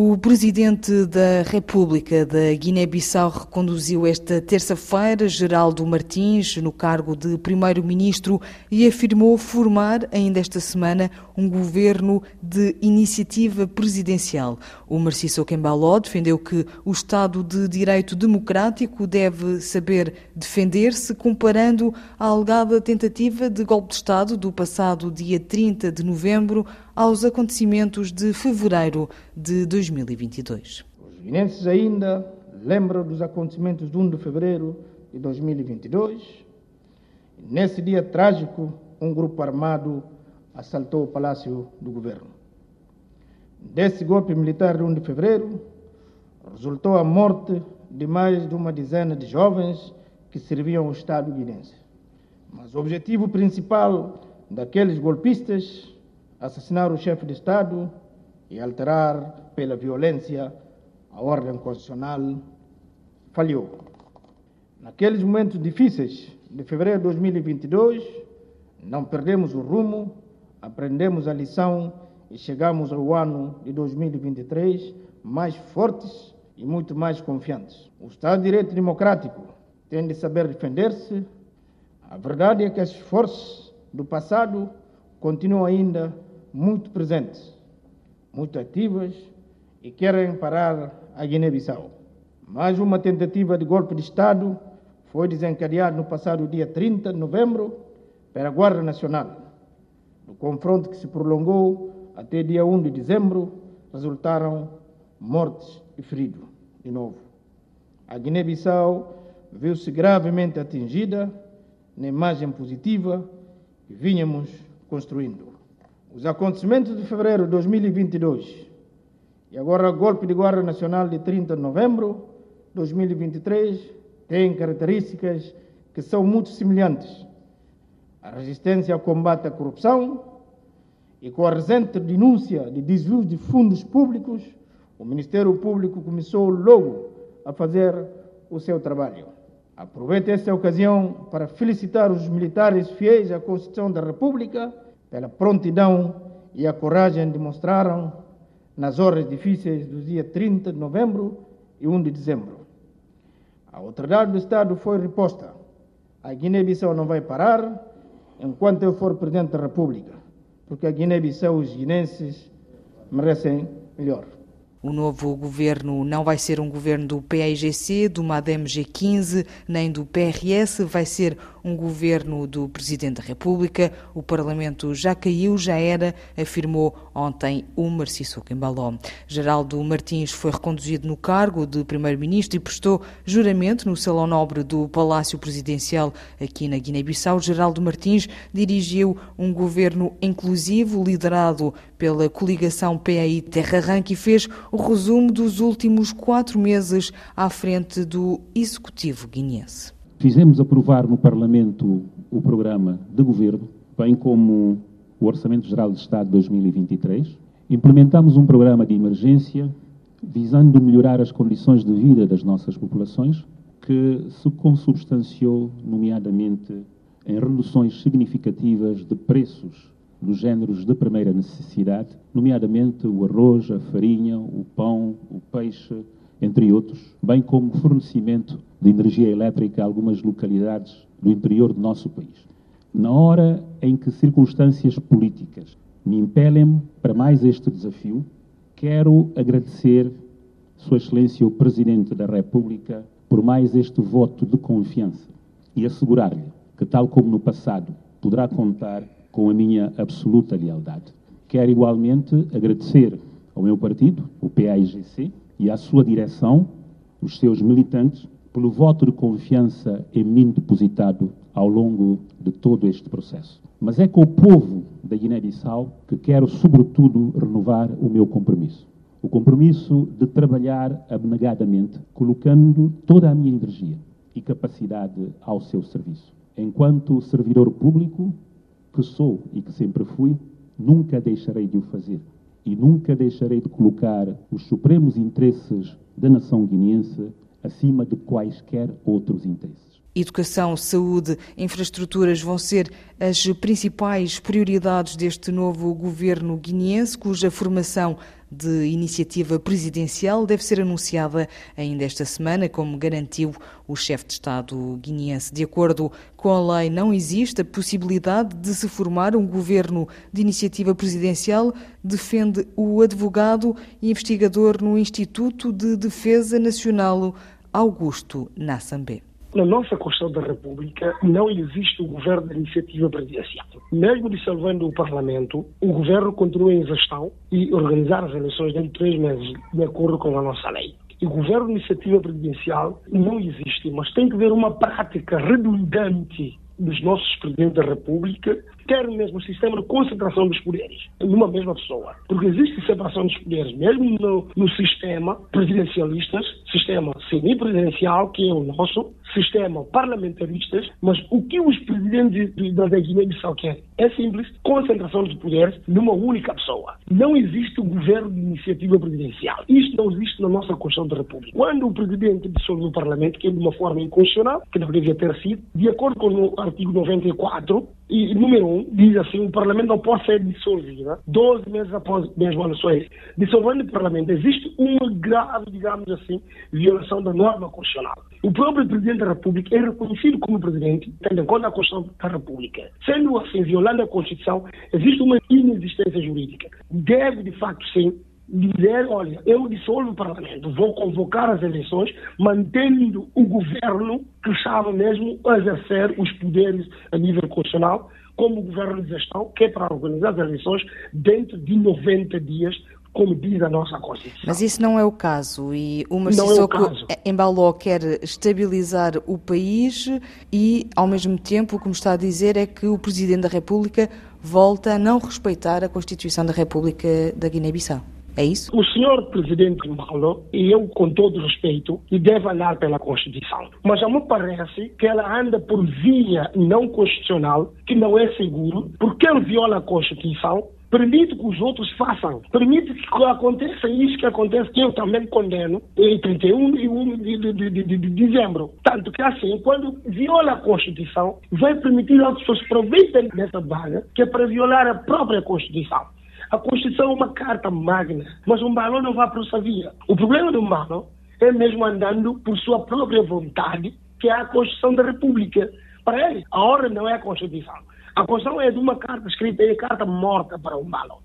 O presidente da República da Guiné-Bissau reconduziu esta terça-feira Geraldo Martins no cargo de primeiro-ministro e afirmou formar ainda esta semana um governo de iniciativa presidencial. O Marciso Kembaló defendeu que o Estado de Direito Democrático deve saber defender-se, comparando a alegada tentativa de golpe de Estado do passado dia 30 de novembro aos acontecimentos de fevereiro de 2022. Os guinenses ainda lembram dos acontecimentos de 1 de fevereiro de 2022. Nesse dia trágico, um grupo armado assaltou o palácio do governo. Desse golpe militar de 1 de fevereiro, resultou a morte de mais de uma dezena de jovens que serviam ao Estado guinense. Mas o objetivo principal daqueles golpistas assassinar o chefe de Estado e alterar pela violência a ordem constitucional falhou. Naqueles momentos difíceis de fevereiro de 2022, não perdemos o rumo, aprendemos a lição e chegamos ao ano de 2023 mais fortes e muito mais confiantes. O Estado de Direito Democrático tem de saber defender-se. A verdade é que as forças do passado continuam ainda muito presentes, muito ativas e querem parar a Guiné-Bissau. Mais uma tentativa de golpe de Estado foi desencadeada no passado dia 30 de novembro pela Guarda Nacional. No confronto que se prolongou até dia 1 de dezembro, resultaram mortes e feridos de novo. A Guiné-Bissau viu-se gravemente atingida na imagem positiva que vínhamos construindo. Os acontecimentos de fevereiro de 2022 e agora o golpe de Guarda Nacional de 30 de novembro de 2023 têm características que são muito semelhantes. A resistência ao combate à corrupção e com a recente denúncia de desvios de fundos públicos, o Ministério Público começou logo a fazer o seu trabalho. Aproveito esta ocasião para felicitar os militares fiéis à Constituição da República pela prontidão e a coragem demonstraram nas horas difíceis dos dias 30 de novembro e 1 de dezembro. A autoridade do Estado foi reposta. A Guiné-Bissau não vai parar enquanto eu for Presidente da República, porque a Guiné-Bissau, os guinenses, merecem melhor. O novo governo não vai ser um governo do PAIGC, do MADEM G15, nem do PRS, vai ser um governo do Presidente da República. O Parlamento já caiu, já era, afirmou ontem o Marciso Embaló. Geraldo Martins foi reconduzido no cargo de Primeiro-Ministro e prestou juramento no Salão Nobre do Palácio Presidencial aqui na Guiné-Bissau. Geraldo Martins dirigiu um governo inclusivo liderado pela coligação PAI Terra Arranque e fez o resumo dos últimos quatro meses à frente do Executivo guineense. Fizemos aprovar no Parlamento o programa de governo, bem como o Orçamento Geral de Estado de 2023. Implementamos um programa de emergência visando melhorar as condições de vida das nossas populações, que se consubstanciou, nomeadamente, em reduções significativas de preços dos géneros de primeira necessidade, nomeadamente o arroz, a farinha, o pão, o peixe, entre outros, bem como fornecimento de energia elétrica a algumas localidades do interior do nosso país. Na hora em que circunstâncias políticas me impelem para mais este desafio, quero agradecer Sua Excelência o Presidente da República por mais este voto de confiança e assegurar-lhe que, tal como no passado, poderá contar com a minha absoluta lealdade. Quero igualmente agradecer ao meu partido, o PAIGC, e à sua direção, os seus militantes, pelo voto de confiança em mim depositado ao longo de todo este processo. Mas é com o povo da Guiné-Bissau que quero, sobretudo, renovar o meu compromisso. O compromisso de trabalhar abnegadamente, colocando toda a minha energia e capacidade ao seu serviço. Enquanto servidor público, que sou e que sempre fui, nunca deixarei de o fazer e nunca deixarei de colocar os supremos interesses da nação guineense acima de quaisquer outros interesses. Educação, saúde, infraestruturas vão ser as principais prioridades deste novo governo guineense, cuja formação de iniciativa presidencial deve ser anunciada ainda esta semana, como garantiu o chefe de Estado guineense. De acordo com a lei, não existe a possibilidade de se formar um governo de iniciativa presidencial, defende o advogado e investigador no Instituto de Defesa Nacional, Augusto Nassambé. Na nossa Constituição da República não existe o governo de iniciativa presidencial. Mesmo dissolvendo o Parlamento, o governo continua em gestão e organizar as eleições dentro de três meses, de acordo com a nossa lei. E o governo de iniciativa presidencial não existe, mas tem que haver uma prática redundante dos nossos presidentes da República, quer mesmo o sistema de concentração dos poderes numa mesma pessoa. Porque existe separação dos poderes, mesmo no, no sistema presidencialista, sistema semipresidencial, que é o nosso, sistema parlamentaristas, mas o que os presidentes da Guiné-Bissau querem é simples, concentração dos poderes numa única pessoa. Não existe o governo de iniciativa presidencial. Isto não existe na nossa Constituição da República. Quando o presidente dissolve o Parlamento, que é de uma forma inconstitucional, que não devia ter sido, de acordo com o artigo 94, e número um, diz assim, o Parlamento não pode ser dissolvido 12 meses após mesmo eleições. Dissolvendo o Parlamento, existe uma grave, digamos assim, violação da norma constitucional. O próprio Presidente da República é reconhecido como Presidente, tendo em conta a Constituição da República. Sendo assim, violando a Constituição, existe uma inexistência jurídica. Deve, de facto, sim, dizer, olha, eu dissolvo o Parlamento, vou convocar as eleições, mantendo o governo que estava mesmo a exercer os poderes a nível constitucional, como governo de gestão, que é para organizar as eleições dentro de 90 dias, como diz a nossa Constituição. Mas isso não é o caso e o Marcelo é Embaló quer estabilizar o país e, ao mesmo tempo, como está a dizer, é que o Presidente da República volta a não respeitar a Constituição da República da Guiné-Bissau. É isso? O senhor presidente Malo, e eu com todo respeito, deve olhar pela Constituição. Mas a me parece que ela anda por via não constitucional, que não é seguro, porque ele viola a Constituição permite que os outros façam, permite que aconteça isso que acontece, que eu também condeno, em 31 e 1 de, de, de, de, dezembro. Tanto que assim, quando viola a Constituição, vai permitir que as pessoas aproveitem dessa vaga, que é para violar a própria Constituição. A Constituição é uma carta magna, mas um balão não vai por essa via. O problema do balão é mesmo andando por sua própria vontade, que é a Constituição da República. Para ele, a ordem não é a Constituição. A Constituição é de uma carta escrita, é carta morta para um balão.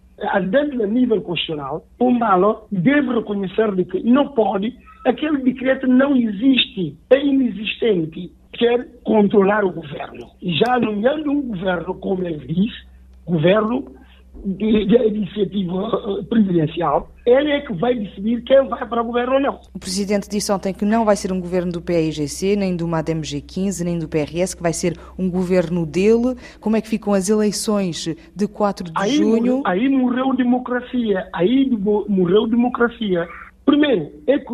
Dentro do nível constitucional, um balão deve reconhecer de que não pode, aquele decreto não existe, é inexistente, quer controlar o governo. Já nomeando um governo, como ele diz, governo de, de iniciativa eh, presidencial, ele é que vai decidir quem vai para o governo ou não. O Presidente disse ontem que não vai ser um governo do PAIGC, nem do MADEM-G15, nem do PRS, que vai ser um governo dele. Como é que ficam as eleições de 4 de aí junho? Aí morreu democracia, aí morreu democracia. Primeiro, é que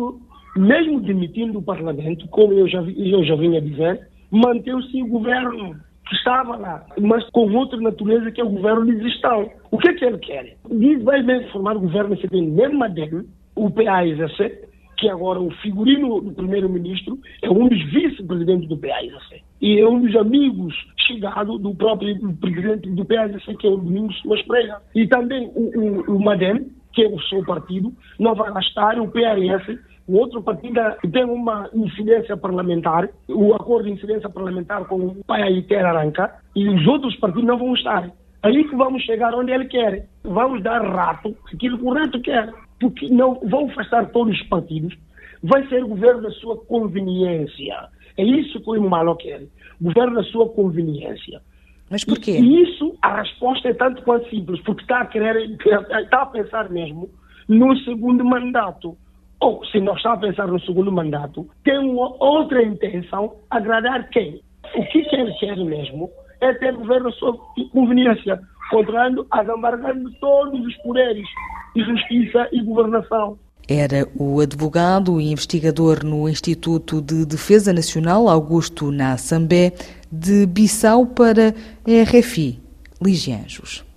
mesmo demitindo o Parlamento, como eu já, eu já vinha dizer, manteve-se o governo que estava lá, mas com outra natureza que é o governo de gestão. O que é que ele quer? Diz, vai mesmo formar o governo mesmo dele, o PAISC, que agora o figurino do primeiro-ministro é um dos vice-presidentes do PAISC. E é um dos amigos chegados do próprio presidente do PAISC, que é o Domingos Maspreira. E também o, o, o Madem, que é o seu partido, não vai gastar o PRS o outro partido tem uma incidência parlamentar, o acordo de incidência parlamentar com o pai Aiter Aranca, e os outros partidos não vão estar. Aí que vamos chegar onde ele quer. Vamos dar rato, aquilo que o rato quer. Porque não vão afastar todos os partidos. Vai ser governo da sua conveniência. É isso que o Malo quer. Governo da sua conveniência. Mas porquê? E isso, a resposta é tanto quanto simples, porque está a querer, está a pensar mesmo no segundo mandato ou se não está a pensar no segundo mandato, tem uma outra intenção, agradar quem? O que ele quer mesmo é ter governo sua conveniência, controlando, agambargando todos os poderes de justiça e governação. Era o advogado e investigador no Instituto de Defesa Nacional, Augusto Nassambé, de Bissau para RFI, Ligianjos.